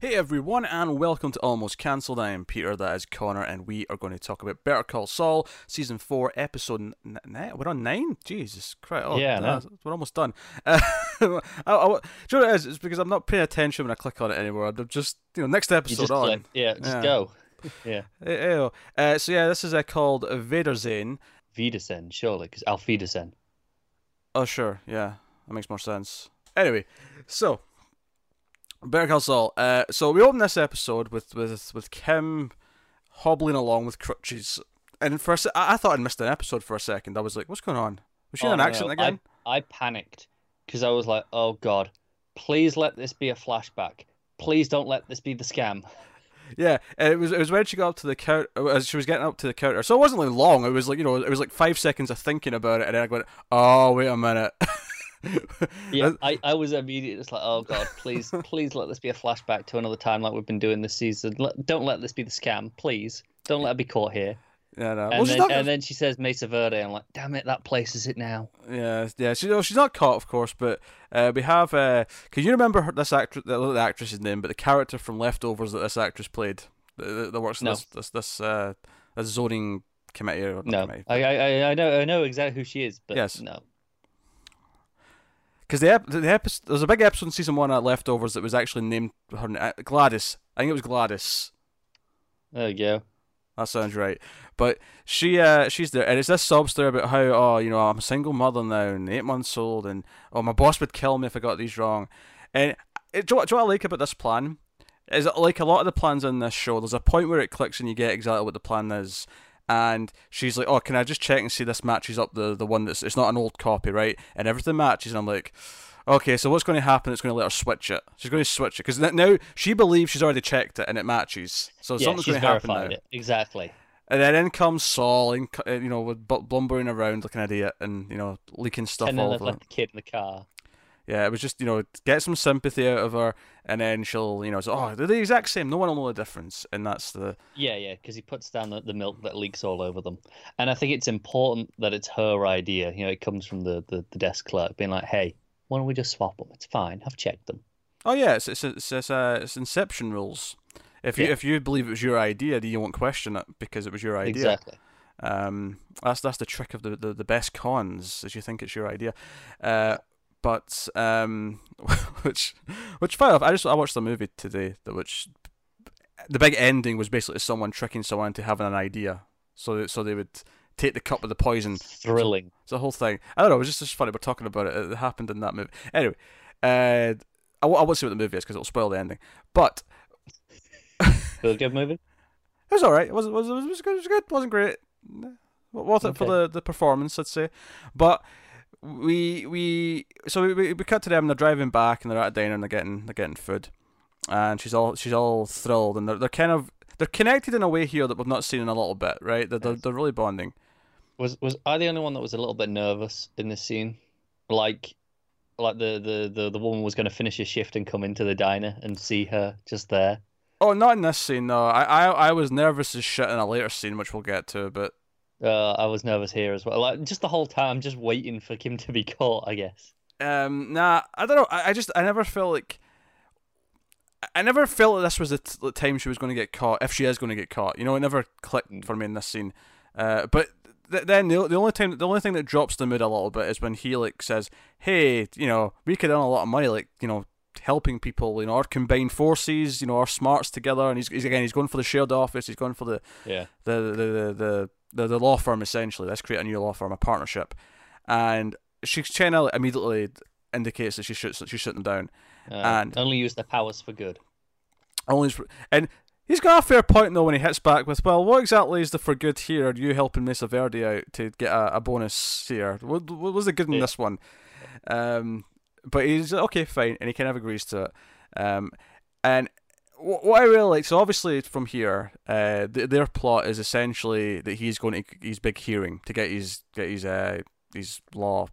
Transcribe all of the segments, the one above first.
Hey everyone, and welcome to Almost Cancelled. I am Peter, that is Connor, and we are going to talk about Better Call Saul, season four, episode n- nine. We're on nine. Jesus Christ! Oh, Yeah, know. we're almost done. Uh, I, I, do you know what it is? It's because I'm not paying attention when I click on it anymore. I'm just, you know, next episode just on. click. Yeah, just Yeah. go. Yeah. Eh, eh, oh. Uh, so yeah, this is uh, called Vader Zane. Wiedersehen, surely, because Auf Wiedersehen. Oh sure, yeah, that makes more sense. Anyway, so Better Call Saul. Uh, so we open this episode with with with Kim hobbling along with crutches, and for a se- I, I thought I'd missed an episode for a second. I was like, "What's going on? Was she in Oh, an no, accident no, again?" I, I panicked because I was like, oh god, please let this be a flashback. Please don't let this be the scam. Yeah, it was it was when she got up to the counter as she was getting up to the counter. So it wasn't like long. It was like you know it was like five seconds of thinking about it, and then I went, "Oh wait a minute." Yeah, I, I was immediately just like, oh god, please, please let this be a flashback to another time like we've been doing this season. Let, don't let this be the scam, please. Don't let her be caught here. yeah, no. And, Well, then, not- and then she says Mesa Verde. I'm like, damn it, that place is it now. Yeah, yeah. She, she's not caught, of course, but uh, we have. Uh, can you remember her, this actress, the, the actress's name, but the character from Leftovers that this actress played, that, that works in No. this this this, uh, this zoning committee or No, committee? I, I, I- I know, I know exactly who she is, but Yes. no. Because the ep- the episode, there was a big episode in season one at Leftovers that was actually named her uh, Gladys. I think it was Gladys. There you go. That sounds right. But she uh she's there and it's this sob story about how, oh, you know, I'm a single mother now and eight months old and oh my boss would kill me if I got these wrong. And it, do, you know what, do you know what I like about this plan? Is that like a lot of the plans in this show, there's a point where it clicks and you get exactly what the plan is. And she's like, Oh, can I just check and see this matches up the, the one that's it's not an old copy, right? And everything matches and I'm like Okay, so what's going to happen? It's going to let her switch it. She's going to switch it because now she believes she's already checked it and it matches. So yeah, something's going to happen verified now. it. Exactly. And then in comes Saul, cu- uh, you know, with blumbering around like an idiot, and you know, leaking stuff and then all over. left the kid in the car. Yeah, it was just you know, get some sympathy out of her, and then she'll you know, say, oh, they're the exact same. No one will know the difference, and that's the Yeah, yeah, because he puts down the, the milk that leaks all over them. And I think it's important that it's her idea. You know, it comes from the, the, the desk clerk being like, hey, why don't we just swap them? It's fine. I've checked them. oh yeah, it's it's it's it's, uh, it's Inception rules. If you Yeah. if you believe it was your idea, then you won't question it because it was your idea. Exactly. Um, that's that's the trick of the, the, the best cons, is you think it's your idea. Uh, but um, which which fair enough. I just I watched a movie today that which the big ending was basically someone tricking someone into having an idea, so so they would take the cup of the poison. Thrilling. It's a whole thing. I don't know. It was just, just funny. We're talking about it. It happened in that movie. Anyway, uh, I, w- I won't say what the movie is because it'll spoil the ending. But Was it a good movie? it was all right. It was it was it was good. It was good. It wasn't great. Worth it for the, the performance, I'd say. But we we so we, we we cut to them. and They're driving back, and they're at a diner, and they're getting they're getting food, and she's all she's all thrilled, and they're they're kind of they're connected in a way here that we've not seen in a little bit, right? They're they're, they're really bonding. Was was I the only one that was a little bit nervous in this scene? Like, like the the the, the woman was going to finish her shift and come into the diner and see her just there. Oh, not in this scene. No, I I I was nervous as shit in a later scene, which we'll get to, but. Uh, I was nervous here as well. Like just the whole time, just waiting for Kim to be caught. I guess. Um, nah, I don't know. I, I just I never felt like I never felt that this was the, t- the time she was going to get caught. If she is going to get caught, you know, it never clicked for me in this scene. Uh, but th- then the, the only time the only thing that drops the mood a little bit is when he like says, "Hey, you know, we could earn a lot of money, like you know." helping people you know our combined forces you know our smarts together and he's, he's again he's going for the shared office he's going for the Yeah. the the the the, the, the law firm essentially. Let's create a new law firm, a partnership, and she China immediately indicates that she shoots she shut them down. Uh, And- only use their powers for good. Only and he's got a fair point though when he hits back with, well, what exactly is the for good here? Are you helping Mesa Verde out to get a, a bonus here? What, what was the good in Yeah. this one? Um, but he's okay, fine, and he kind of agrees to it. Um, and what I really like, so obviously from here, uh, th- their plot is essentially that he's going to his big hearing to get his get his uh his law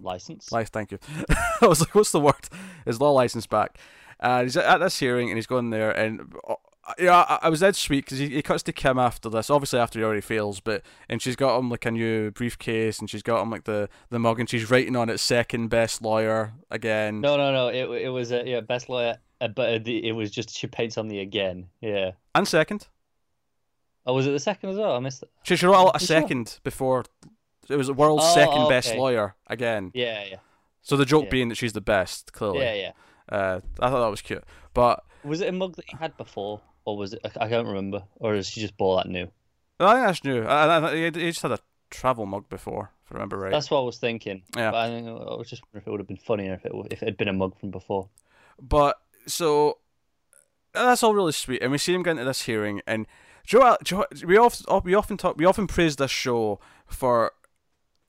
License. life. Thank you. I was like, what's the word? His law license back. And he's at this hearing, and he's going there, and uh, yeah, I, I was dead sweet because he, he cuts to Kim after this. Obviously, after he already fails, but and she's got him like a new briefcase, and she's got him like the the mug, and she's writing on it second best lawyer again. No, no, no. It it was a yeah, best lawyer uh, but uh, it was just she paints on the again. Yeah. And second. Oh, was it the second as well? I missed it. She, she wrote a, a You sure? second before. It was the world's Oh, second best lawyer again. Yeah, yeah, So the joke Yeah. being that she's the best, clearly. yeah, yeah. Uh, I thought that was cute. But Was it a mug that you had before, or was it? I can't remember. Or is she just bought that new? I think that's new. I, I, he he just had a travel mug before, if I remember right. That's what I was thinking. Yeah. But I, think, I was just wondering if it would have been funnier if it if it had been a mug from before. But so uh, that's all really sweet, and we see him get into this hearing, and Joe, Joe we often we often talk we often praise this show for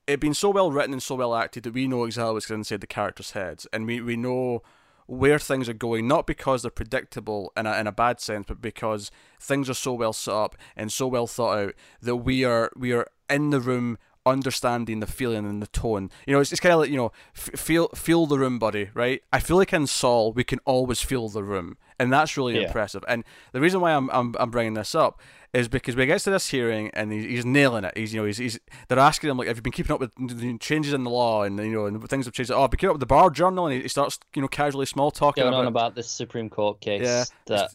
it being so well written and so well acted that we know exactly what's gonna inside the characters' heads, and we, we know where things are going, not because they're predictable in a in a bad sense, but because things are so well set up and so well thought out that we are we are in the room understanding the feeling and the tone. You know, it's, it's kind of like you know, f- feel feel the room, buddy. Right? I feel like in Saul, we can always feel the room, and that's really Yeah. impressive. And the reason why I'm, I'm I'm bringing this up is because we get to this hearing and he's, he's nailing it. He's you know he's, he's they're asking him like, have you been keeping up with the changes in the law and you know and things have changed. Oh, been keeping up with the bar journal, and he, he starts you know casually small talking Going about. on about this Supreme Court case Yeah. that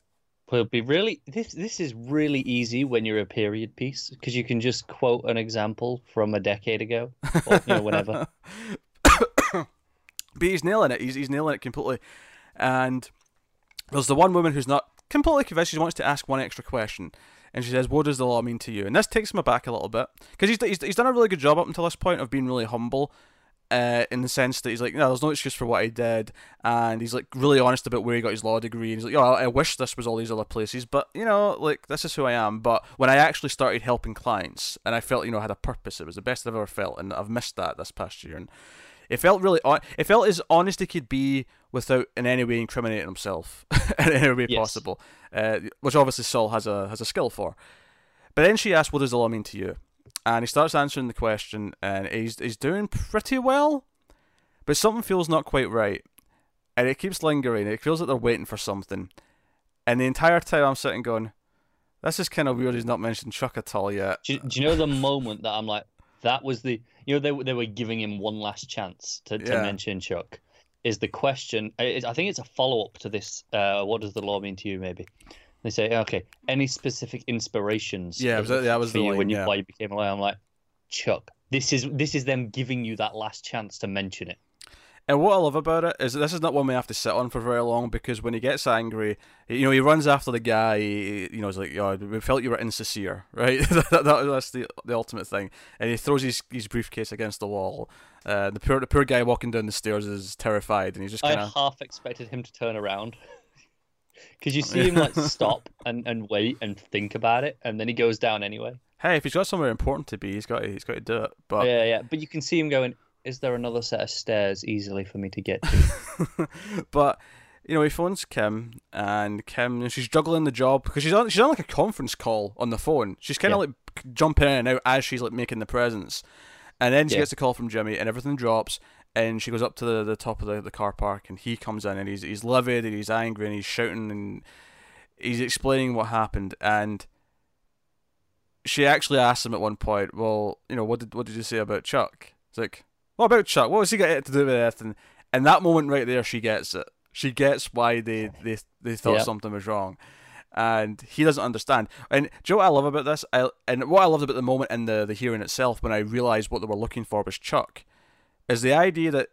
will be really this this is really easy when you're a period piece because you can just quote an example from a decade ago or you know but he's nailing it. He's, he's nailing it completely. And there's the one woman who's not completely convinced. She wants to ask one extra question. And she says, What does the law mean to you? And this takes him aback a little bit. Because he's, he's, he's done a really good job up until this point of being really humble. Uh, in the sense that he's like, no, there's no excuse for what he did, and he's like really honest about where he got his law degree. And he's like, oh, I wish this was all these other places, but you know, like this is who I am. But when I actually started helping clients, and I felt, you know, I had a purpose, it was the best I've ever felt, and I've missed that this past year. And it felt really, hon- it felt as honest he could be without in any way incriminating himself in any way Yes. possible, uh, which obviously Saul has a has a skill for. But then she asked, "What does the law mean to you?" And he starts answering the question, and he's he's doing pretty well, but something feels not quite right, and it keeps lingering. It feels like they're waiting for something, and the entire time I'm sitting going, "This is kind of weird. He's not mentioned Chuck at all yet." Do, you- do you know the moment that I'm like, that was the you know they were- they were giving him one last chance to, to Yeah. mention Chuck. Is the question? I I think it's a follow up to this. Uh, what does the law mean to you? Maybe they say, okay, any specific inspirations? Yeah, that- that was for the you when you yeah. why you became a lawyer. I'm like, Chuck, this is this is them giving you that last chance to mention it. And what I love about it is that this is not one we have to sit on for very long because when he gets angry, you know, he runs after the guy. he- You know, he's like, "Yo, we felt you were insincere, right?" that, that, that's the the ultimate thing. And he throws his, his briefcase against the wall. Uh, the poor the poor guy walking down the stairs is terrified, and he's just I kind of half expected him to turn around. Because you see him like stop and, and wait and think about it, and then he goes down anyway. hey, if he's got somewhere important to be, he's got to, he's got to do it. But Yeah, yeah. But you can see him going, is there another set of stairs easily for me to get to? but you know, he phones Kim, and Kim, and she's juggling the job because she's on she's on like a conference call on the phone. She's kind of like jumping in and out as she's like making the presents, and then she Yeah. gets a call from Jimmy, and everything drops. And she goes up to the, the top of the, the car park, and he comes in, and he's he's livid, and he's angry, and he's shouting, and he's explaining what happened. And she actually asks him at one point, "Well, you know, what did what did you say about Chuck?" It's like, "What about Chuck? What was he got to do with it?" And and that moment right there, she gets it. She gets why they they they thought Yeah. something was wrong, and he doesn't understand. And do you know what I love about this? I and what I loved about the moment in the the hearing itself when I realized what they were looking for was Chuck, is the idea that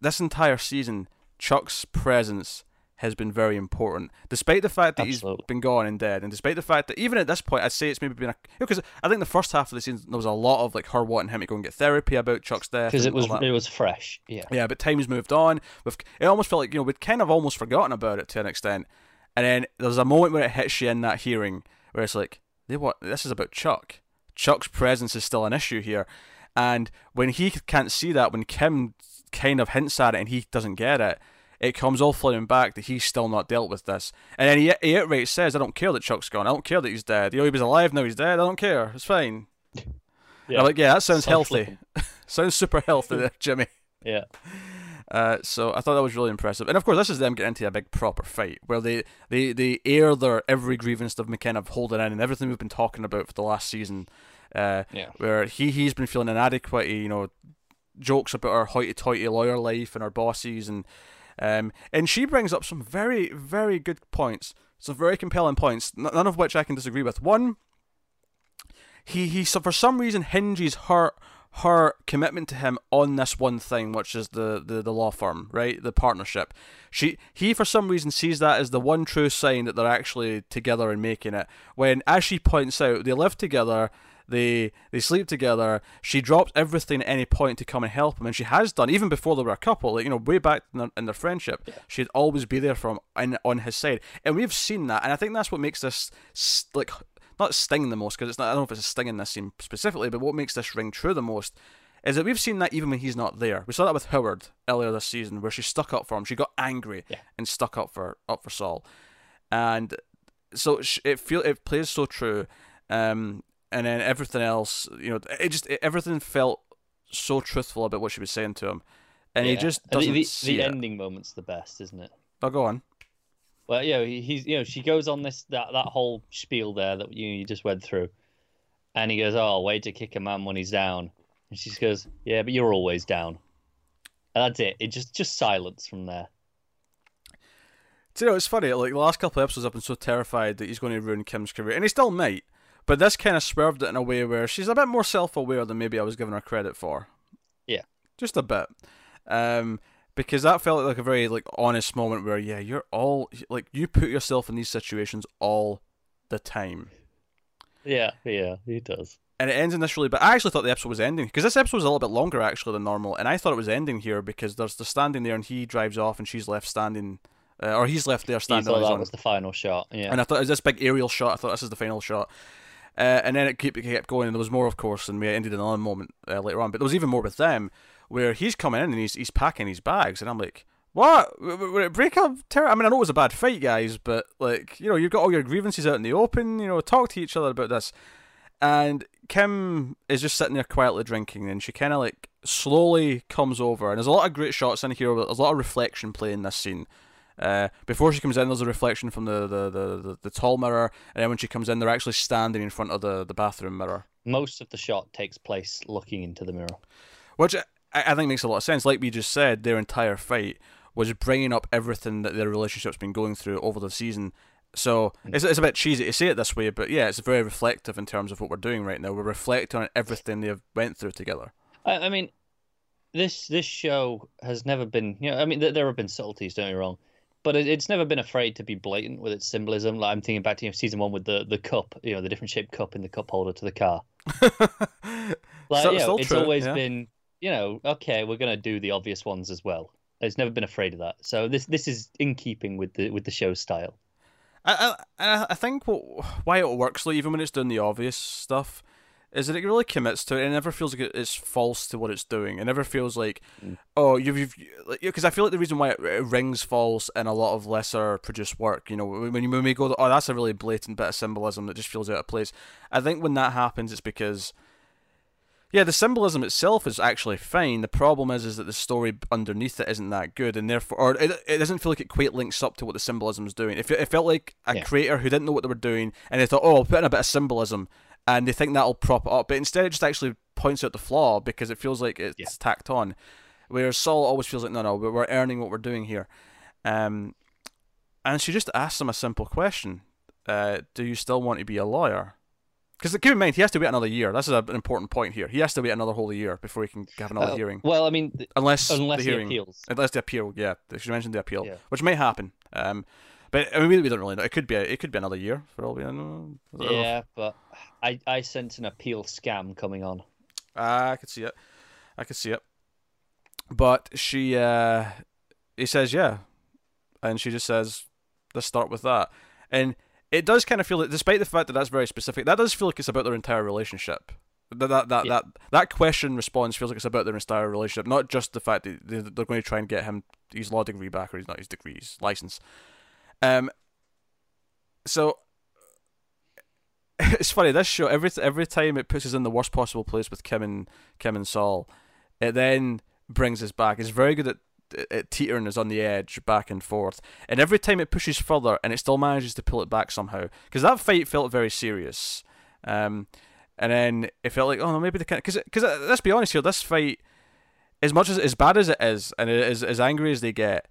this entire season Chuck's presence has been very important, despite the fact that Absolutely. he's been gone and dead, and despite the fact that even at this point, I'd say it's maybe been a because I think the first half of the season there was a lot of like her wanting him to go and get therapy about Chuck's death Because it was it was fresh. Yeah. Yeah, but time's moved on. We've it almost felt like you know we'd kind of almost forgotten about it to an extent, and then there's a moment where it hits you in that hearing where it's like, they what? This is about Chuck. Chuck's presence is still an issue here, and when he can't see that, when Kim kind of hints at it and he doesn't get it, it comes all flooding back that he's still not dealt with this, and then he, he outright says, "I don't care that Chuck's gone. I don't care that he's dead. You know, he was alive, now he's dead. I don't care. It's fine." I'm like, yeah, that sounds So healthy. sounds super healthy, there, Jimmy. Yeah. Uh, so I thought that was really impressive, and of course, this is them getting into a big proper fight where they they, they air their every grievance of McKenna holding in and everything we've been talking about for the last season. Uh, Yeah. where he he's been feeling inadequate, you know, jokes about our hoity-toity lawyer life and our bosses, and Um, and she brings up some very, very good points, some very compelling points, none of which I can disagree with. One, he he so for some reason hinges her her commitment to him on this one thing, which is the, the, the law firm, right? The partnership. She he for some reason sees that as the one true sign that they're actually together and making it. When, as she points out, they live together, they they sleep together. She drops everything at any point to come and help him, and she has done even before they were a couple. Like you know, way back in their, in their friendship, yeah. she'd always be there from in, on his side, and we've seen that, and I think that's what makes this like not sting the most because it's not. I don't know if it's a sting in this scene specifically, but what makes this ring true the most is that we've seen that even when he's not there. We saw that with Howard earlier this season, where she stuck up for him. She got angry yeah. and stuck up for up for Saul, and so it feel it plays so true. Um, and then everything else, you know, it just it, everything felt so truthful about what she was saying to him, and yeah. he just doesn't the, the, the ending moment's the best, isn't it? Oh, go on. Well, you know, he's you know she goes on this that that whole spiel there that you you just went through, and he goes, "Oh, way to kick a man when he's down," and she just goes, "Yeah, but you're always down." And that's it. It just just silence from there. Do you know, it's funny. Like the last couple of episodes, I've been so terrified that he's going to ruin Kim's career, and he still might. But this kind of swerved it in a way where she's a bit more self-aware than maybe I was giving her credit for. Yeah, just a bit. Um, because that felt like a very like honest moment where yeah you're all like you put yourself in these situations all the time. Yeah yeah he does. And it ends initially but i actually thought the episode was ending because this episode was a little bit longer actually than normal and i thought it was ending here because there's the standing there and he drives off and she's left standing uh, or he's left there standing on his that was the final shot yeah. And i thought it was this big aerial shot i thought this is the final shot uh, and then it kept, it kept going and there was more of course and we ended in another moment uh, later on but there was even more with them where he's coming in and he's he's packing his bags, and I'm like, what? Would it break up? Ter- I mean, I know it was a bad fight, guys, but like, you know, you've got all your grievances out in the open. You know, talk to each other about this. And Kim is just sitting there quietly drinking, and she kind of like slowly comes over. And there's a lot of great shots in here. There's a lot of reflection play in this scene. Uh, before she comes in, there's a reflection from the, the, the, the, the tall mirror, and then when she comes in, they're actually standing in front of the, the bathroom mirror. Most of the shot takes place looking into the mirror. Which I, think makes a lot of sense. Like we just said, their entire fight was bringing up everything that their relationship's been going through over the season. So mm. it's, it's a bit cheesy to say it this way, but yeah, it's very reflective in terms of what we're doing right now. We're reflecting on everything they've went through together. I, I mean, this this show has never been, you know, I mean, there have been subtleties, don't get me wrong, but it's never been afraid to be blatant with its symbolism. Like I'm thinking back to you know, season one with the the cup, you know, the different shaped cup in the cup holder to the car. like, so, you know, it's true, always yeah. been you know, okay, we're gonna do the obvious ones as well. It's never been afraid of that. So this this is in keeping with the with the show's style. I I, I think what, why it works, like, even when it's doing the obvious stuff, is that it really commits to it. It never feels like it's false to what it's doing. It never feels like, mm. oh, you've, you've because I feel like the reason why it, it, rings false in a lot of lesser produced work, you know, when you when we go, oh, that's a really blatant bit of symbolism that just feels out of place. I think when that happens, it's because yeah, the symbolism itself is actually fine. The problem is, is that the story underneath it isn't that good, and therefore, or it, it doesn't feel like it quite links up to what the symbolism is doing. It, it felt like a yeah. creator who didn't know what they were doing, and they thought, "Oh, I'll put in a bit of symbolism," and they think that'll prop it up, but instead, it just actually points out the flaw because it feels like it's yeah. tacked on. Whereas Saul always feels like, "No, no, we're earning what we're doing here," um, and she just asks him a simple question: uh, "Do you still want to be a lawyer?" Because keep in mind, he has to wait another year. This is an important point here. He has to wait another whole year before he can have another uh, hearing. Well, I mean, unless unless the hearing, appeals, unless the appeal, yeah, she mentioned the appeal, yeah. which may happen. Um, but I mean, we, don't really know. It could be a, it could be another year for all we know. Yeah, but I I sense an appeal scam coming on. Uh, I could see it. I could see it. But she, uh, he says yeah, and she just says, "Let's start with that," and it does kind of feel like, despite the fact that that's very specific, that does feel like it's about their entire relationship. That that that yeah. that, that question response feels like it's about their entire relationship, not just the fact that they're going to try and get him his law degree back or he's not his degree, his license. Um. So it's funny this show every every time it puts us in the worst possible place with Kim and Kim and Saul, it then brings us back. It's very good at it teetering is on the edge back and forth and every time it pushes further and it still manages to pull it back somehow because that fight felt very serious um, and then it felt like oh no maybe they can't because because uh, let's be honest here this fight as much as as bad as it is and as as angry as they get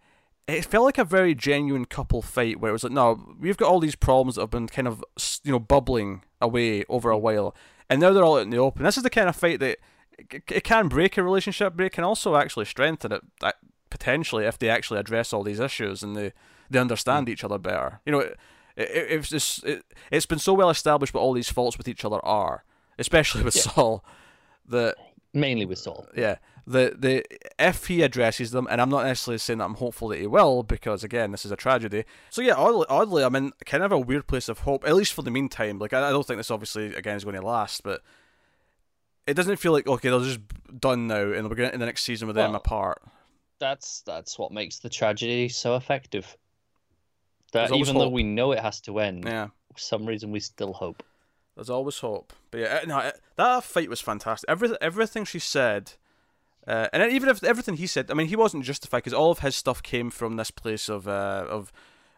it felt like a very genuine couple fight where it was like, no, we've got all these problems that have been kind of you know bubbling away over a while, and now they're all out in the open. This is the kind of fight that it, can break a relationship, but it can also actually strengthen it uh, potentially if they actually address all these issues and they they understand mm. each other better. You know, it, it, it's just it, it's been so well established what all these faults with each other are, especially with yeah. Saul, that mainly with Saul. Yeah, the the if he addresses them, and I'm not necessarily saying that I'm hopeful that he will, because again, this is a tragedy. So yeah, oddly, oddly I'm in kind of a weird place of hope, at least for the meantime. Like I, I don't think this obviously again is going to last, but it doesn't feel like okay, they're just done now, and we're going in the next season with well, them apart. That's that's what makes the tragedy so effective. That even hope. though we know it has to end, yeah, for some reason we still hope. There's always hope. But yeah, uh, no, uh, that fight was fantastic. Every, everything she said uh, and even if everything he said, I mean, he wasn't justified because all of his stuff came from this place of uh, of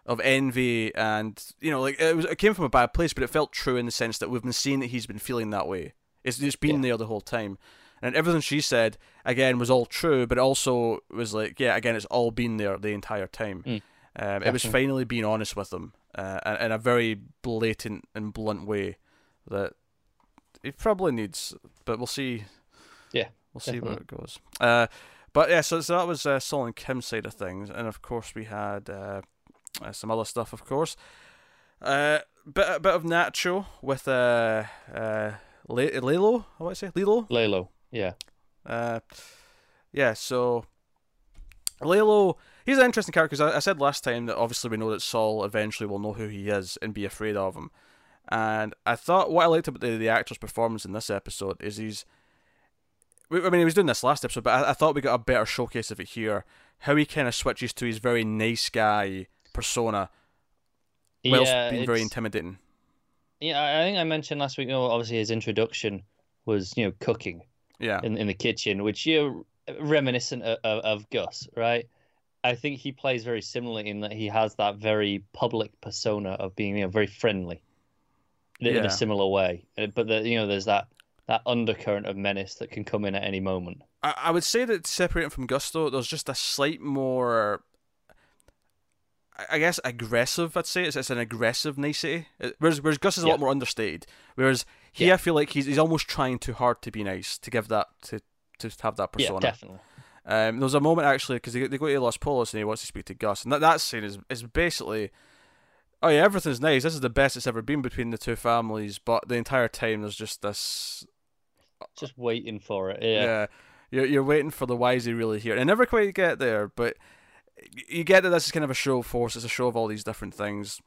of envy, and you know, like it was it came from a bad place, but it felt true in the sense that we've been seeing that he's been feeling that way. It's just been yeah. there the whole time, and everything she said again was all true, but also was like, yeah, again, it's all been there the entire time. Mm. Um, it was finally being honest with them uh, in a very blatant and blunt way that he probably needs, but we'll see. Yeah. We'll see where it goes. Uh, but yeah, so, so that was uh, Saul and Kim's side of things, and of course we had uh, uh, some other stuff, of course. Uh, bit a bit of Nacho with uh, uh, Lalo. What I say? Lilo. Lalo. Yeah. Uh, yeah. So Lalo, he's an interesting character because I, I said last time that obviously we know that Saul eventually will know who he is and be afraid of him. And I thought what I liked about the, the actor's performance in this episode is he's I mean, he was doing this last episode, but I, I thought we got a better showcase of it here. How he kind of switches to his very nice guy persona, whilst yeah, being very intimidating. Yeah, I think I mentioned last week. You know, obviously his introduction was you know cooking. Yeah. In in the kitchen, which you know, reminiscent of, of, of Gus, right? I think he plays very similarly in that he has that very public persona of being you know very friendly in, yeah. a similar way. Uh, but the, you know, there's that that undercurrent of menace that can come in at any moment. I, I would say that separating from Gusto, there's just a slight more, I guess, aggressive. I'd say it's, it's an aggressive nicety. Whereas whereas Gus is a yeah. lot more understated. Whereas here, yeah. I feel like he's he's almost trying too hard to be nice to give that to to have that persona. Yeah, definitely. Um, there was a moment actually because they, they go to Los Pollos and he wants to speak to Gus, and that, that scene is is basically oh yeah, everything's nice. This is the best it's ever been between the two families. But the entire time, there's just this just waiting for it. Yeah. Yeah. You're you're waiting for the why is he really here? And never quite get there, but you get that this is kind of a show of force. It's a show of all these different things.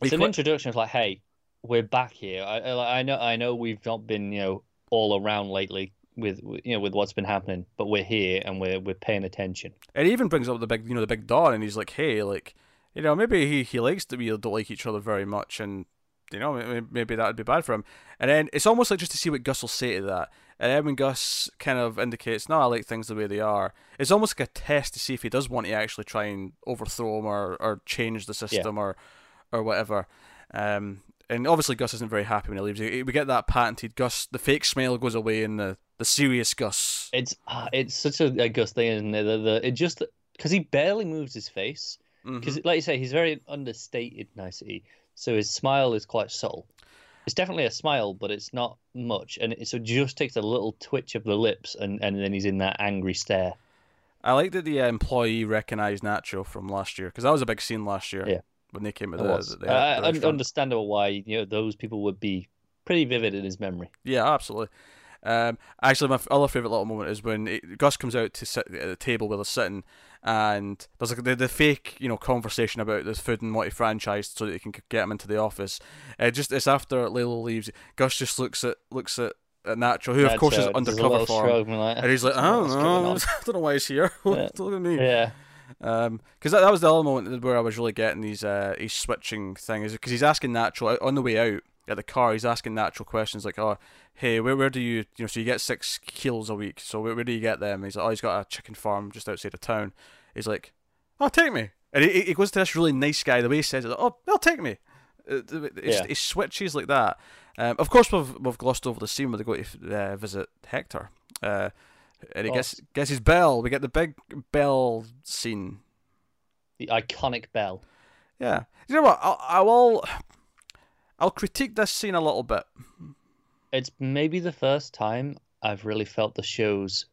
It's an introduction of like, hey, we're back here. I, I know I know we've not been you know all around lately with you know with what's been happening, but we're here and we're we're paying attention. It even brings up the big you know the big Don, and he's like, hey, like you know maybe he he likes to be don't like each other very much, and you know, maybe that would be bad for him. And then it's almost like just to see what Gus will say to that. And then when Gus kind of indicates, no, I like things the way they are, it's almost like a test to see if he does want to actually try and overthrow him or, or change the system yeah. or or whatever. Um, and obviously Gus isn't very happy when he leaves. We get that patented Gus, the fake smile goes away, and the, the serious Gus. It's uh, it's such a, a Gus thing, isn't it? The, the, it just because he barely moves his face. Because, mm-hmm. like you say, he's very understated nicety. So his smile is quite subtle. It's definitely a smile, but it's not much, and it, so it just takes a little twitch of the lips, and, and then he's in that angry stare. I like that the uh, employee recognised Nacho from last year because that was a big scene last year. Yeah. when they came to the, the, the, uh, understandable why you know those people would be pretty vivid in his memory. Yeah, absolutely. Um, actually, my other favorite little moment is when it, Gus comes out to sit at the table where they're sitting, and there's like the, the fake you know conversation about this food and what he franchised so that he can get him into the office. Uh, just it's after Lalo leaves, Gus just looks at looks at, at Nacho, who of course is undercover for him, like, and he's like, oh, no, I don't know why he's here. Yeah. Look at me. Yeah. Um, because that, that was the other moment where I was really getting these uh, he's switching things because he's asking Nacho on the way out at the car. He's asking Nacho questions like, "Oh, hey, where where do you you know? So you get six kilos a week. So where, where do you get them?" he's like, "Oh, he's got a chicken farm just outside of town." He's like, "Oh, take me," and he, he goes to this really nice guy. The way he says it, like, "Oh, they'll take me." yeah. He switches like that. Um, of course, we've we've glossed over the scene where they go to uh, visit Hector, uh, and he gets gets his bell. We get the big bell scene. the iconic bell. Yeah. You know what? I'll, I will. I'll critique this scene a little bit. It's maybe the first time I've really felt the show's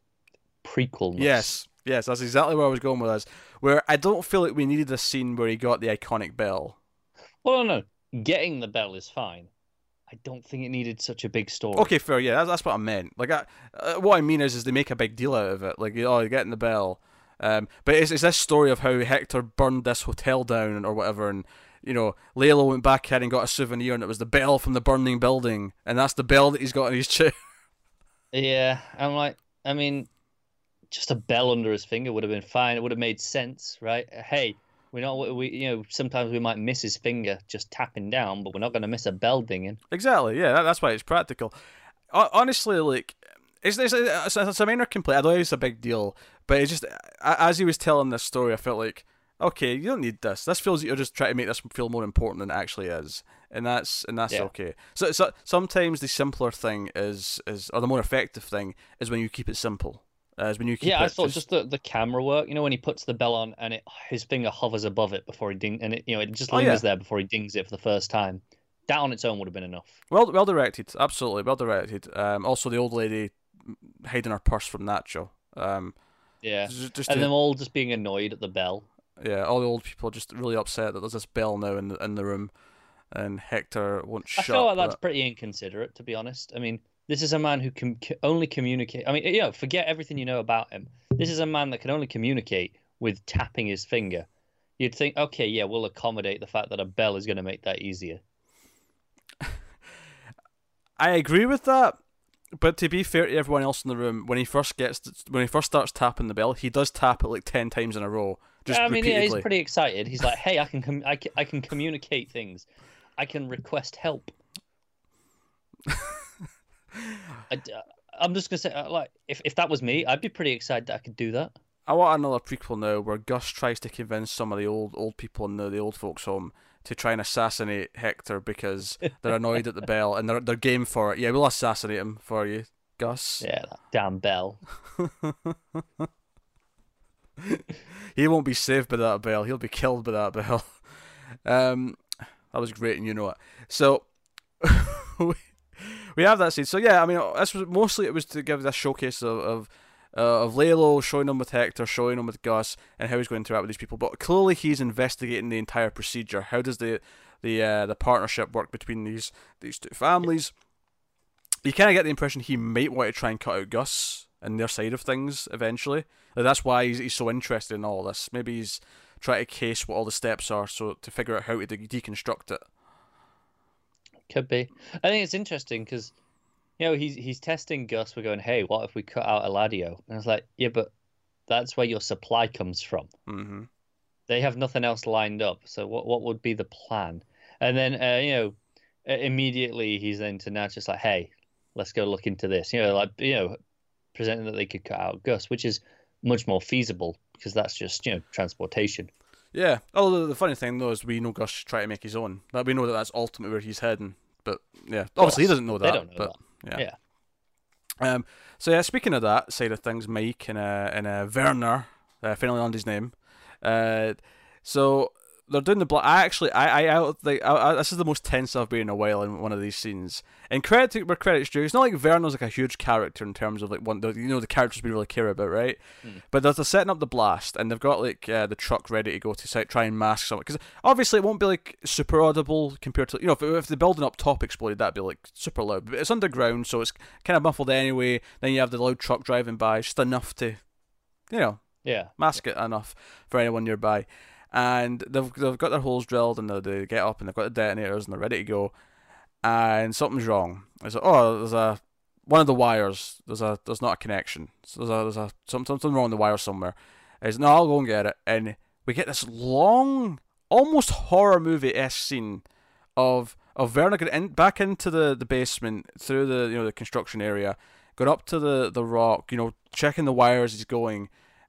prequel. Yes, yes, that's exactly where I was going with this. Where I don't feel like we needed a scene where he got the iconic bell. Well, no, no. Getting the bell is fine. I don't think it needed such a big story. Okay, fair. Yeah, that's, that's what I meant. Like, I, uh, what I mean is, is they make a big deal out of it. Like, oh, you're getting the bell. Um, but it's, it's this story of how Hector burned this hotel down or whatever, and you know, Lalo went back in and got a souvenir, and it was the bell from the burning building, and that's the bell that he's got in his chair. Yeah, I'm like, I mean, just a bell under his finger would have been fine. It would have made sense, right? Hey, we know we you know sometimes we might miss his finger just tapping down, but we're not going to miss a bell dinging. Exactly. Yeah, that, that's why it's practical. Honestly, like it's it's, it's, it's a minor complaint. I don't think it's a big deal, but it's just as he was telling this story, I felt like okay, you don't need this. This feels like you're just trying to make this feel more important than it actually is, and that's and that's yeah. okay. So, so sometimes the simpler thing is is or the more effective thing is when you keep it simple. As when you keep yeah, I thought just... just the, the camera work. You know, when he puts the bell on and it his finger hovers above it before he ding, and it you know it just lingers oh, yeah. there before he dings it for the first time. That on its own would have been enough. Well, well directed, absolutely well directed. Um, also the old lady hiding her purse from Nacho. Um, yeah, just, just and to... them all just being annoyed at the bell. Yeah, all the old people are just really upset that there's this bell now in the in the room, and Hector won't I shut. I feel like that's pretty inconsiderate, to be honest. I mean, this is a man who can only communicate. I mean, you know, forget everything you know about him. This is a man that can only communicate with tapping his finger. You'd think, okay, yeah, we'll accommodate the fact that a bell is going to make that easier. I agree with that, but to be fair to everyone else in the room, when he first gets when he first starts tapping the bell, he does tap it like ten times in a row. Just I mean, yeah, he's pretty excited. He's like, "Hey, I can, com- I can, I can communicate things. I can request help." I, am just gonna say, uh, like, if if that was me, I'd be pretty excited that I could do that. I want another prequel now where Gus tries to convince some of the old old people in the, the old folks' home to try and assassinate Hector because they're annoyed at the bell and they're they're game for it. Yeah, we'll assassinate him for you, Gus. Yeah, that damn bell. he won't be saved by that bell. He'll be killed by that bell. Um, that was great, and you know it. So we have that scene. So yeah, I mean, this was mostly it was to give this showcase of of, uh, of Lalo showing him with Hector, showing him with Gus, and how he's going to interact with these people. But clearly, he's investigating the entire procedure. How does the the uh, the partnership work between these these two families? You kind of get the impression he might want to try and cut out Gus and their side of things eventually. Like, that's why he's, he's so interested in all this. Maybe he's trying to case what all the steps are, so to figure out how to de- deconstruct it. Could be. I think it's interesting because, you know, he's he's testing Gus. We're going, hey, what if we cut out Eladio? And I was like, yeah, but that's where your supply comes from. Mm-hmm. They have nothing else lined up. So what what would be the plan? And then, uh, you know, immediately he's then to now just like, hey, let's go look into this. You know, like you know, presenting that they could cut out Gus, which is much more feasible because that's just you know transportation. Yeah. Although the funny thing though is we know Gus try to make his own. That we know that that's ultimately where he's heading. But yeah, obviously he doesn't know that. They don't know but, that. Yeah. yeah. Um. So yeah, speaking of that side of things, Mike and uh and uh Werner, uh, finally on his name. Uh, so they're doing the black. I actually, I, I out the. I, I, this is the most tense I've been in a while in one of these scenes. And credit to where credit's due. It's not like Werner's like a huge character in terms of like one. The, you know, the characters we really care about, right? Mm. But they're, they're setting up the blast, and they've got like uh, the truck ready to go to try and mask something. Because obviously it won't be like super audible compared to you know if, if the building up top exploded, that'd be like super loud. But it's underground, so it's kind of muffled anyway. Then you have the loud truck driving by, just enough to, you know, yeah, mask it enough for anyone nearby and they've they've got their holes drilled and they, they get up and they've got the detonators and they're ready to go, and something's wrong. It's like, oh, there's a one of the wires. There's a there's not a connection. So there's a there's a something something wrong with the wire somewhere. Is no, I'll go and get it, and we get this long, almost horror movie esque scene of of Werner getting in, back into the, the basement through the you know the construction area, going up to the the rock, you know, checking the wires he's going,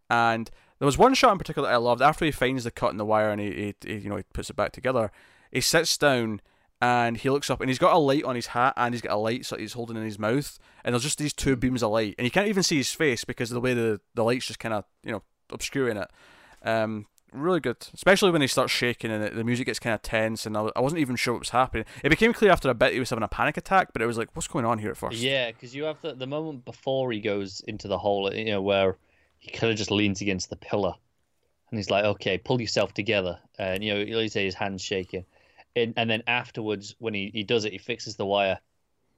and there was one shot in particular that I loved. After he finds the cut in the wire and he, he, he, you know he puts it back together, he sits down and he looks up and he's got a light on his hat and he's got a light so he's holding in his mouth and there's just these two beams of light and you can't even see his face because of the way the the light's just kind of you know obscuring it. Um, really good, especially when he starts shaking and the, music gets kind of tense, and I, I wasn't even sure what was happening. It became clear after a bit he was having a panic attack, but it was like, what's going on here at first? Yeah, because you have the the moment before he goes into the hole, you know, where he kind of just leans against the pillar, and he's like, "Okay, pull yourself together," and you know, you say his hands shaking, and and then afterwards, when he he does it, he fixes the wire.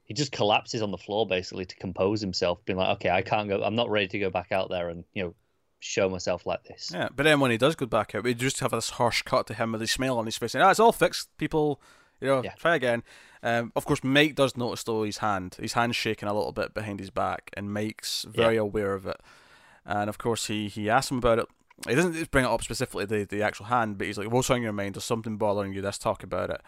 He just collapses on the floor basically to compose himself, being like, "Okay, I can't go. I'm not ready to go back out there and you know show myself like this." Yeah, but then when he does go back out, we just have this harsh cut to him with his smile on his face, and ah, it's all fixed. People, you know, Yeah. try again. Um, of course, Mike does notice though his hand, his hand's shaking a little bit behind his back, and Mike's very aware of it. And of course, he he asks him about it. He doesn't bring it up specifically the the actual hand, but he's like, "What's on your mind? There's something bothering you. Let's talk about it."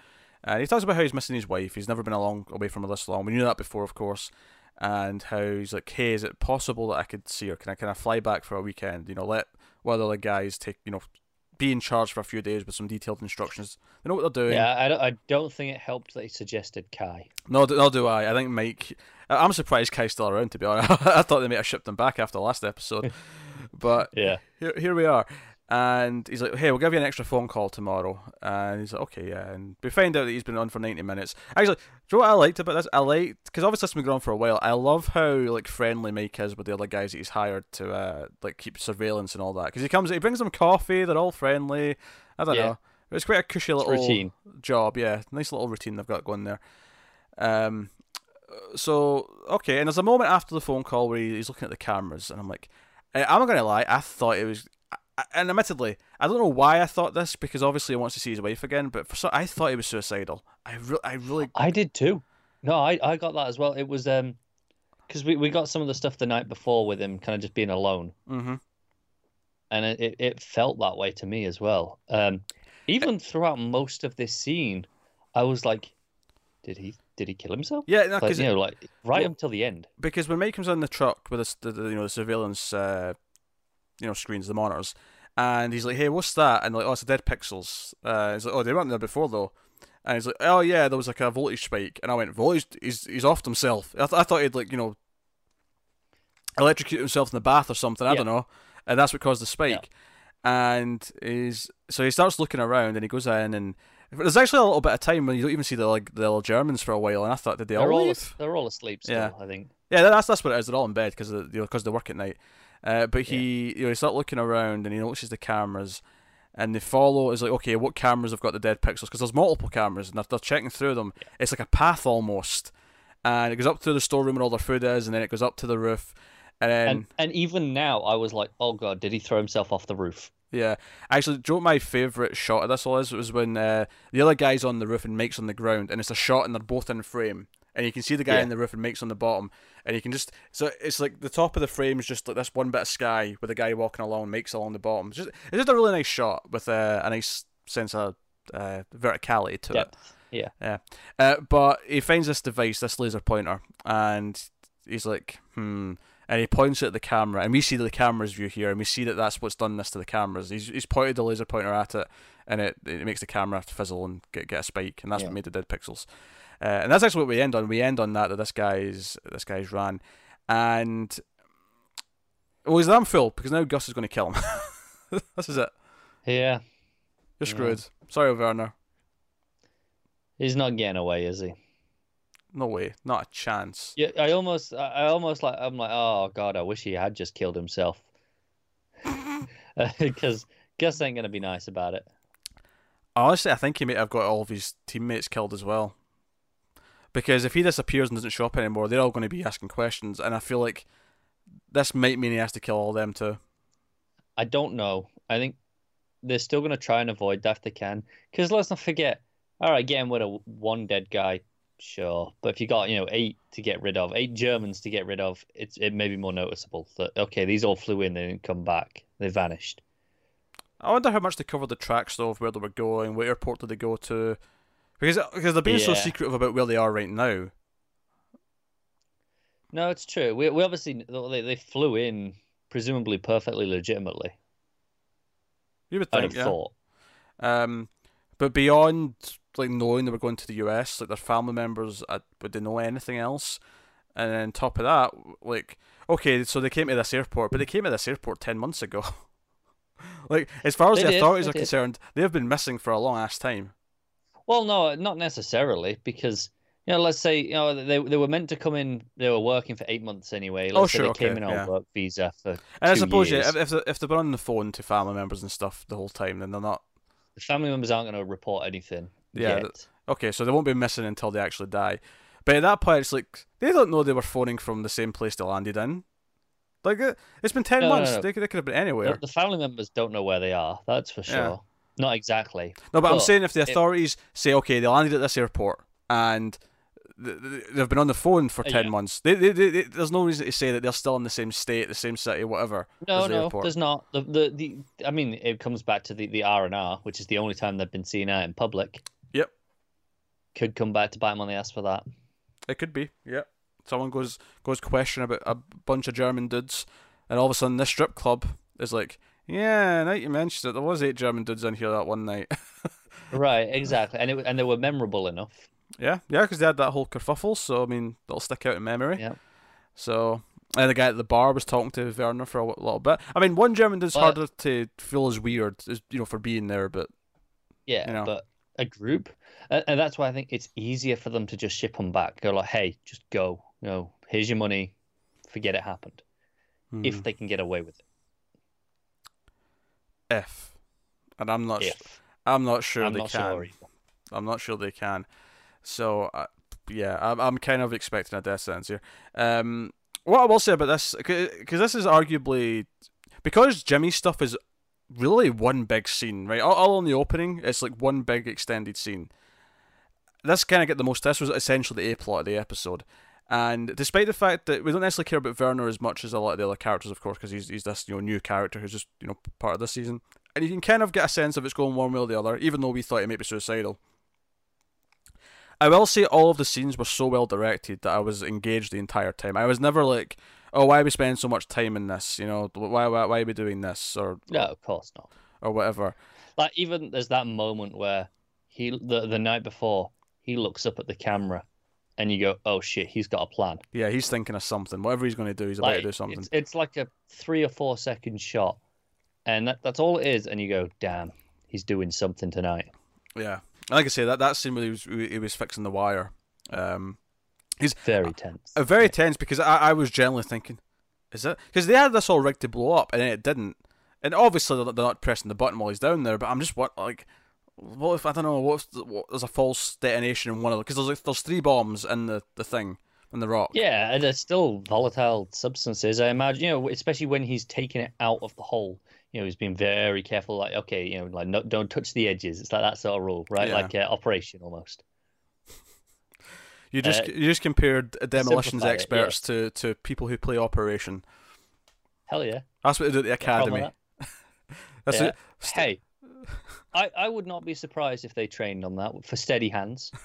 And he talks about how he's missing his wife. He's never been along away from her this long. We knew that before, of course. And how he's like, "Hey, is it possible that I could see her? Can I can I fly back for a weekend? You know, let one of the guys take you know." Be in charge for a few days with some detailed instructions. They know what they're doing. Yeah, I don't, I don't think it helped that he suggested Kai. No, no, do I? I think Mike. I'm surprised Kai's still around. To be honest, I thought they might have shipped him back after the last episode, but Yeah, here, here we are. And he's like, "Hey, we'll give you an extra phone call tomorrow." And he's like, "Okay, yeah." And we find out that he's been on for ninety minutes. Actually, do you know what I liked about this? I liked because obviously it's been going on for a while. I love how like friendly Mike is with the other guys that he's hired to uh, like keep surveillance and all that. Because he comes, he brings them coffee. They're all friendly. I don't Yeah. know. It's quite a cushy little routine. job. Yeah, nice little routine they've got going there. Um, so okay, and there's a moment after the phone call where he's looking at the cameras, and I'm like, I- I'm not gonna lie, I thought it was, and admittedly, I don't know why I thought this because obviously he wants to see his wife again, but for so I thought he was suicidal. I really, I really, I did too. No, I, I got that as well. It was um, because we, we got some of the stuff the night before with him kind of just being alone, hmm and it, it, it felt that way to me as well. Um, even throughout most of this scene, I was like, did he did he kill himself? yeah, no, Like, because you know, like right well- until the end. because when Mike comes on the truck with the, the you know the surveillance uh, you know screens, the monitors, and he's like, "Hey, what's that?" And like, "Oh, it's a dead pixels." Uh, he's like, "Oh, they weren't there before though." And he's like, "Oh yeah, there was like a voltage spike." And I went, "Voltage? He's he's offed himself." I, th- I thought he'd like you know electrocute himself in the bath or something. I Yeah. don't know, and that's what caused the spike. And he's so he starts looking around and he goes in and. There's actually a little bit of time when you don't even see the like the little Germans for a while, and I thought, did they They're all all they're all asleep still. Yeah. I think. Yeah, that's that's what it is. They're all in bed because you know because they work at night. Uh, but he you know he starts looking around and he notices the cameras, and they follow. Is like okay, what cameras have got the dead pixels? Because there's multiple cameras and they're, they're checking through them. It's like a path almost, and it goes up through the storeroom where all their food is, and then it goes up to the roof, and then And and even now, I was like, oh god, did he throw himself off the roof? Yeah, actually, do you know my favourite shot of this all is? It was when uh, the other guy's on the roof and Mike's on the ground, and it's a shot, and they're both in frame, and you can see the guy Yeah. on the roof and Mike's on the bottom, and you can just so it's like the top of the frame is just like this one bit of sky with the guy walking along, Mike's along the bottom. It's just, it's just a really nice shot with uh, a nice sense of uh, verticality to it. Yeah. Yeah. Uh, but he finds this device, this laser pointer, and he's like, hmm. And he points it at the camera, and we see the camera's view here, and we see that that's what's done this to the cameras. He's, he's pointed the laser pointer at it, and it, it makes the camera have to fizzle and get, get a spike, and that's Yeah. what made the dead pixels. Uh, and that's actually what we end on. We end on that that this guy's this guy's ran, and well, he's damn full because now Gus is going to kill him. this is it. Yeah. You're Yeah. screwed. Sorry, Werner. He's not getting away, is he? No way. Not a chance. Yeah, I almost, I almost like, I'm like, oh god, I wish he had just killed himself, because Gus ain't gonna be nice about it. Honestly, I think he may have got all of his teammates killed as well. Because if he disappears and doesn't show up anymore, they're all going to be asking questions, and I feel like this might mean he has to kill all of them too. I don't know. I think they're still gonna try and avoid that if they can, because let's not forget. All right, getting rid of one dead guy, sure, but if you got you know eight to get rid of, eight Germans to get rid of, it's it may be more noticeable that okay, these all flew in, they didn't come back, they vanished. I wonder how much they covered the tracks though of where they were going, what airport did they go to, because because they're being so secretive about where they are right now. No, it's true. We we obviously they they flew in presumably perfectly legitimately. You would I'd think, have yeah. thought. Um, but beyond like knowing they were going to the US, like their family members, uh, would they know anything else? And then top of that, like okay, so they came to this airport, but they came to this airport ten months ago. Like as far as They the did, authorities are did. concerned, they have been missing for a long ass time. Well, no, not necessarily, because you know, let's say you know they they were meant to come in. They were working for eight months anyway. Let's Oh, say sure, they came in on yeah. work visa for And I suppose years. yeah, if if they've been on the phone to family members and stuff the whole time, then they're not the family members aren't going to report anything Yeah, yet. okay. So they won't be missing until they actually die. But at that point, it's like they don't know they were phoning from the same place they landed in. Like it- it's been ten No, no, months. no. They could they could have been anywhere. the family members don't know where they are. That's for sure. Yeah. Not exactly. No, but I'm saying if the it- authorities say, okay, they landed at this airport and th- th- they've been on the phone for Uh, 10 yeah. months, they, they, they, they- there's no reason to say that they're still in the same state, the same city, whatever. No, the no, airport. there's not. The, the the I mean, it comes back to the the R and R, which is the only time they've been seen out in public. Yep. Could come back to bite them on the ass for that. It could be, yeah. Someone goes goes question about a bunch of German dudes, and all of a sudden this strip club is like, yeah, now you mentioned it, there was eight German dudes in here that one night. Right, exactly, and it and they were memorable enough. yeah, yeah, because they had that whole kerfuffle, so I mean, that'll stick out in memory. Yeah. So, and the guy at the bar was talking to Werner for a little bit. I mean, one German is harder to feel as weird, as you know, for being there, but Yeah, You know. but a group, and, and that's why I think it's easier for them to just ship them back. Go like, hey, just go. You know, here's your money. Forget it happened. hmm, If they can get away with it. if, and I'm not, sh- If I'm not sure I'm they not can. sure. I'm not sure they can. So, uh, yeah, I'm, I'm kind of expecting a death sentence here. Um, what I will say about this, because this is arguably because Jimmy's stuff is really one big scene, right? All, all in the opening, it's like one big extended scene. This kind of get the most. This was essentially the a plot of the episode. And despite the fact that we don't necessarily care about Werner as much as a lot of the other characters, of course, because he's he's this you know new character who's just you know part of this season, and you can kind of get a sense of it's going one way or the other, even though we thought it might be suicidal. I will say all of the scenes were so well directed that I was engaged the entire time. I was never like, "Oh, why are we spending so much time in this? You know, why why why are we doing this or No, of course not. or whatever." Like even there's that moment where he the the night before he looks up at the camera, and you go, oh shit, he's got a plan. Yeah, he's thinking of something. Whatever he's going to do, he's about to do something. it's, it's like a three or four second shot, and that, that's all it is. And you go, damn, he's doing something tonight. Yeah, And like I say, that that scene where he was he was fixing the wire, um, Very tense. uh, very tense because I, I was generally thinking, is it because they had this all rigged to blow up and then it didn't, and obviously they're, they're not pressing the button while he's down there. But I'm just what like, what if I don't know what if what, there's a false detonation in one of them because there's like, there's three bombs in the the thing in the rock. Yeah, and they're still volatile substances. I imagine, you know, especially when he's taking it out of the hole. You know, he's been very careful. Like, okay, you know, like no, don't touch the edges. It's like that sort of rule, right? Yeah. Like uh, operation almost. You just Uh, you just compared demolitions simplify it, experts to to people who play Operation. Hell yeah. That's what they do at the academy. That's Yeah. it. Hey, I, I would not be surprised if they trained on that for steady hands.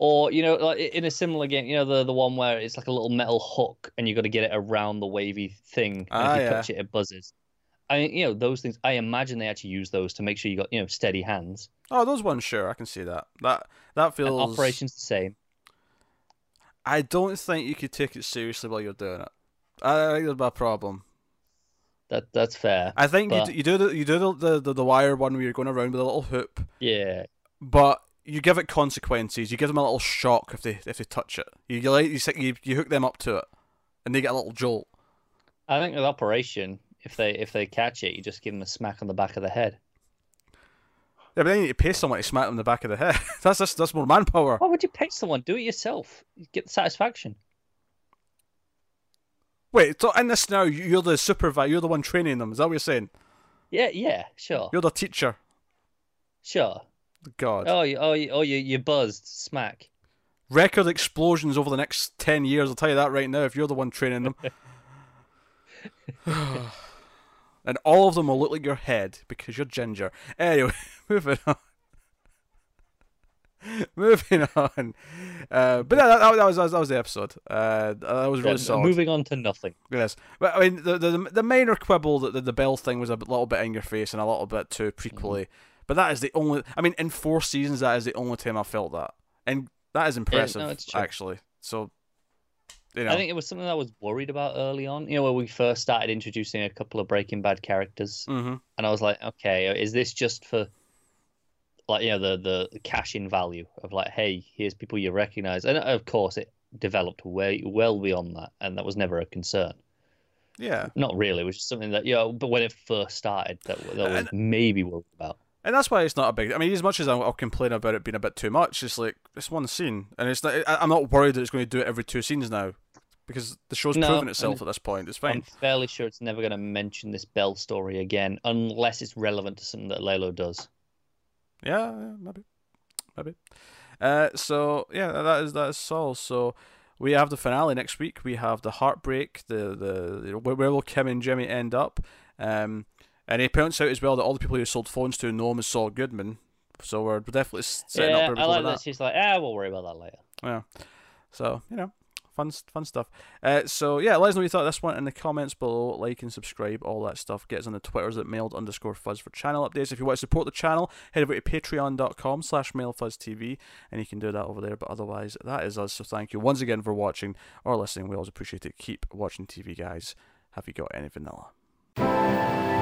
Or, you know, like in a similar game, you know, the, the one where it's like a little metal hook and you got to get it around the wavy thing. And Ah, if you yeah. touch it, it buzzes. I you know, those things, I imagine they actually use those to make sure you got, you know, steady hands. oh, those ones, sure, I can see that. That that And feels. operation's the same. I don't think you could take it seriously while you're doing it. I think there's my problem. That That's fair. I think But- you do, you do the you do the, the, the, wire one where you're going around with a little hoop, Yeah. but you give it consequences. You give them a little shock if they if they touch it. You you you you, you hook them up to it, and they get a little jolt. I think with operation, if they if they catch it, you just give them a smack on the back of the head. Yeah, but then you need to pay someone to smack them in the back of the head. that's that's, that's more manpower. Why would you pay someone? Do it yourself. You get the satisfaction. Wait, so in this now, you- you're the supervisor. You're the one training them. Is that what you're saying? Yeah, yeah, sure, You're the teacher. sure. God. Oh, you, oh, you, oh, you, you buzzed, smack. Record explosions over the next 10 years, I'll tell you that right now, if you're the one training them. and all of them will look like your head because you're ginger. Anyway, moving on. moving on. Uh, but that, that, that, was, that was the episode. Uh, that was really Yeah, solid. moving on to nothing. Yes, but I mean the the the minor quibble that the, the Bell thing was a little bit in your face and a little bit too prequely, but that is the only. I mean, in four seasons, that is the only time I felt that, and that is impressive it's true. actually. So, you know, I think it was something I was worried about early on. You know, when we first started introducing a couple of Breaking Bad characters, hmm and I was like, okay, is this just for like you know the the cash in value of like, hey, here's people you recognize, and of course it developed way well beyond that, and that was never a concern. yeah. Not really, it was just something that you know, but when it first started, that that was And- maybe worried about. And that's why it's not a big. I mean, as much as I'll, I'll complain about it being a bit too much, it's like it's one scene, and it's not. I'm not worried that it's going to do it every two scenes now, because the show's No, proven itself and- at this point. It's fine. I'm fairly sure it's never going to mention this Bell story again, unless it's relevant to something that Lalo does. Yeah, yeah, maybe, maybe. Uh, so yeah, that is that is Saul. So we have the finale next week. We have the heartbreak. The the where, where will Kim and Jimmy end up? Um, and he points out as well that all the people who sold phones to know him as Saul Goodman. So we're definitely setting yeah, up I everything like like that. She's like, ah, we'll worry about that later. Yeah. So, you know, fun fun stuff. Uh, so, yeah, let us know what you thought of this one in the comments below. Like and subscribe, all that stuff. Get us on the Twitters at mild underscore fuzz for channel updates. If you want to support the channel, head over to patreon.com slash mildfuzztv and you can do that over there. But otherwise, that is us. So, thank you once again for watching or listening. We always appreciate it. Keep watching TV, guys. Have you got any vanilla?